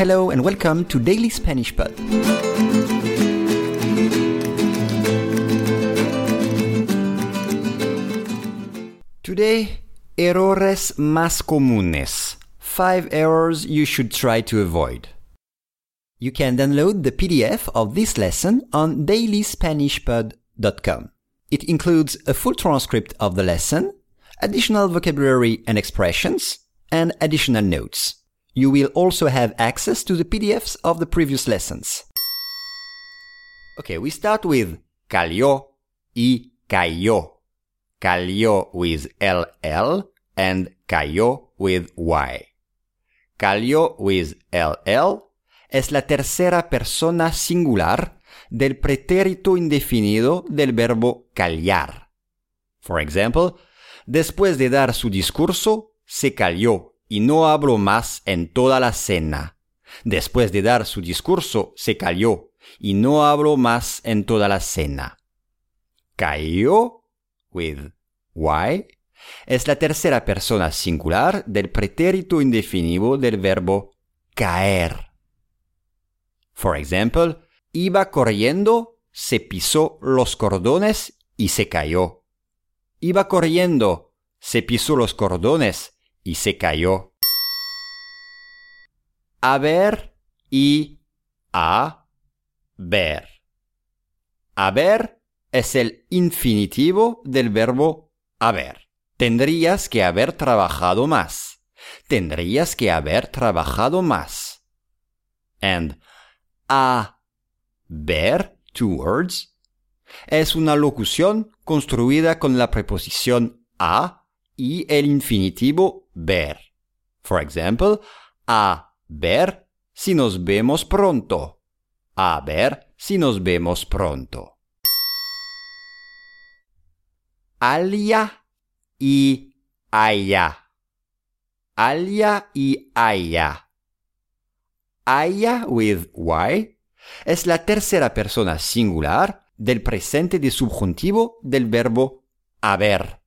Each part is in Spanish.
Hello and welcome to Daily Spanish Pod. Today, errores más comunes. Five errors you should try to avoid. You can download the PDF of this lesson on dailyspanishpod.com. It includes a full transcript of the lesson, additional vocabulary and expressions, and additional notes. You will also have access to the PDFs of the previous lessons. Okay, we start with cayó y cayó. Cayó with LL and cayó with Y. Cayó with LL es la tercera persona singular del pretérito indefinido del verbo callar. For example, después de dar su discurso, se calló y no habló más en toda la cena. Después de dar su discurso, se calló y no habló más en toda la cena. Cayó with Y es la tercera persona singular del pretérito indefinido del verbo caer. For example, iba corriendo, se pisó los cordones y se cayó. Iba corriendo, se pisó los cordones y se cayó. A ver y a ver. A ver es el infinitivo del verbo haber. Tendrías que haber trabajado más. Tendrías que haber trabajado más. And a ver, two words, es una locución construida con la preposición a y el infinitivo ver. For example, a ver si nos vemos pronto. A ver si nos vemos pronto. Alia y aya. Alia y aya. Aya with Y es la tercera persona singular del presente de subjuntivo del verbo haber.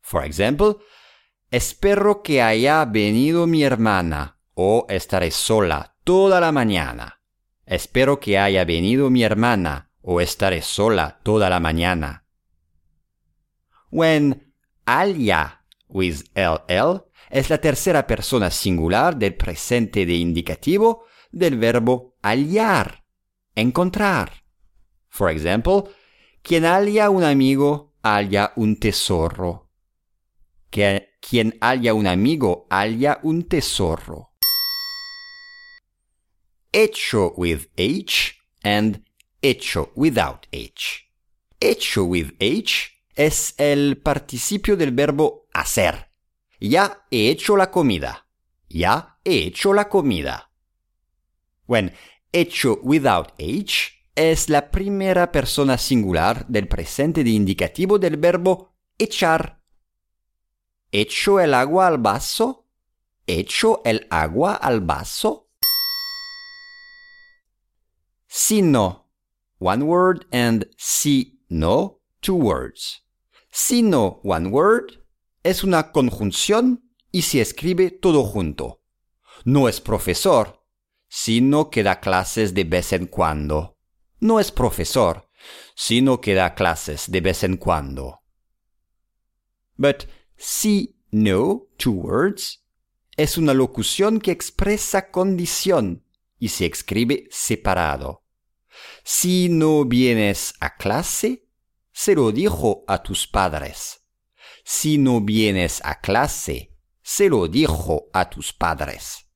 For example, espero que haya venido mi hermana o estaré sola toda la mañana. Espero que haya venido mi hermana o estaré sola toda la mañana. When alia with ll es la tercera persona singular del presente de indicativo del verbo aliar, encontrar. For example, quien haya un amigo, haya un tesoro. Quien haya un amigo, haya un tesoro. Hecho with H and hecho without H. Hecho with H es el participio del verbo hacer. Ya he hecho la comida. Ya he hecho la comida. When hecho without H es la primera persona singular del presente de indicativo del verbo echar. ¿Echo el agua al vaso? ¿Echo el agua al vaso? Si no, one word and si no, two words. Si no, one word es una conjunción y se escribe todo junto. No es profesor, sino que da clases de vez en cuando. No es profesor, sino que da clases de vez en cuando. But si no, two words, es una locución que expresa condición y se escribe separado. Si no vienes a clase, se lo dijo a tus padres. Si no vienes a clase, se lo dijo a tus padres.